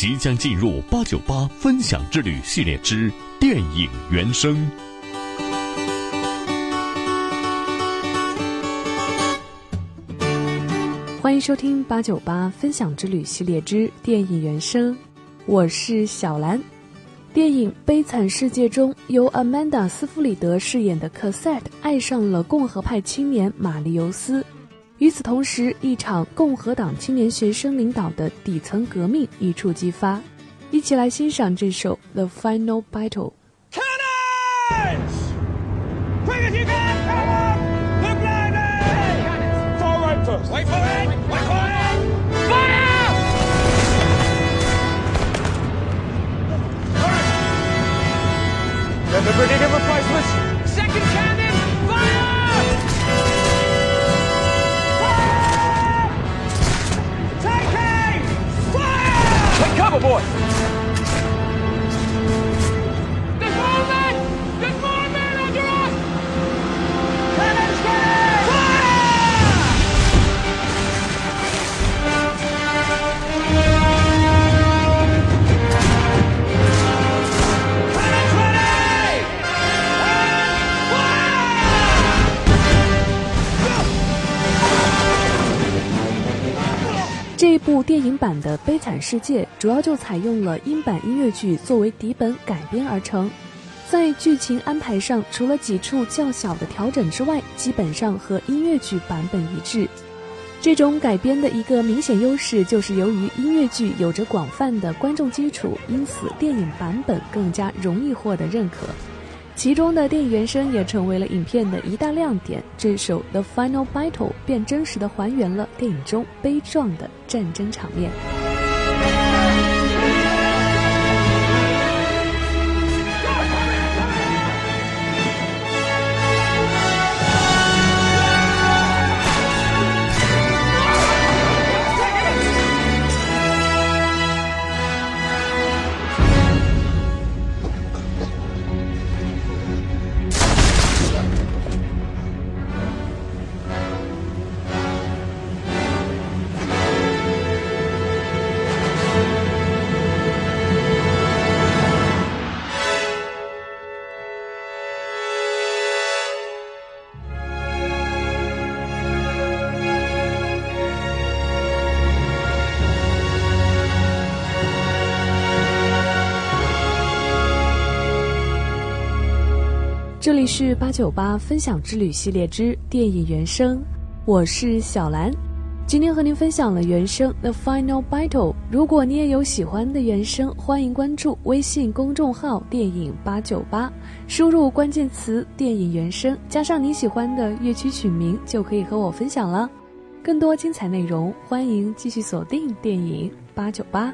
即将进入八九八分享之旅系列之电影原声。欢迎收听八九八分享之旅系列之电影原声，我是小兰。电影《悲惨世界》中，由 Amanda 斯弗里德饰演的 Cassette 爱上了共和派青年马利尤斯。与此同时，一场共和党青年学生领导的底层革命一触即发。一起来欣赏这首《The Final Battle》。Quick as you can, come on! Look blinded! Far right first. Wait for it! Wait for it! Fire! Then the brigade of replacements. Second cannon! 这一部电影版的《悲惨世界》主要就采用了英版音乐剧作为底本改编而成，在剧情安排上，除了几处较小的调整之外，基本上和音乐剧版本一致。这种改编的一个明显优势就是由于音乐剧有着广泛的观众基础，因此电影版本更加容易获得认可。其中的电影原声也成为了影片的一大亮点。这首《The Final Battle》便真实的还原了电影中悲壮的战争场面。这里是八九八分享之旅系列之电影原声，我是小兰。今天和您分享了原声《The Final Battle》。如果你也有喜欢的原声，欢迎关注微信公众号“电影八九八”，输入关键词“电影原声”，加上你喜欢的乐曲曲名，就可以和我分享了。更多精彩内容，欢迎继续锁定电影八九八。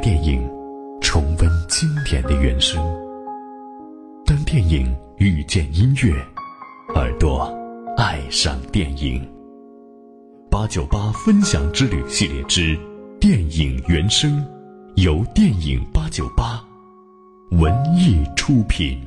电影，重温经典的原声。当电影遇见音乐，耳朵爱上电影。八九八分享之旅系列之电影原声，由电影八九八文艺出品。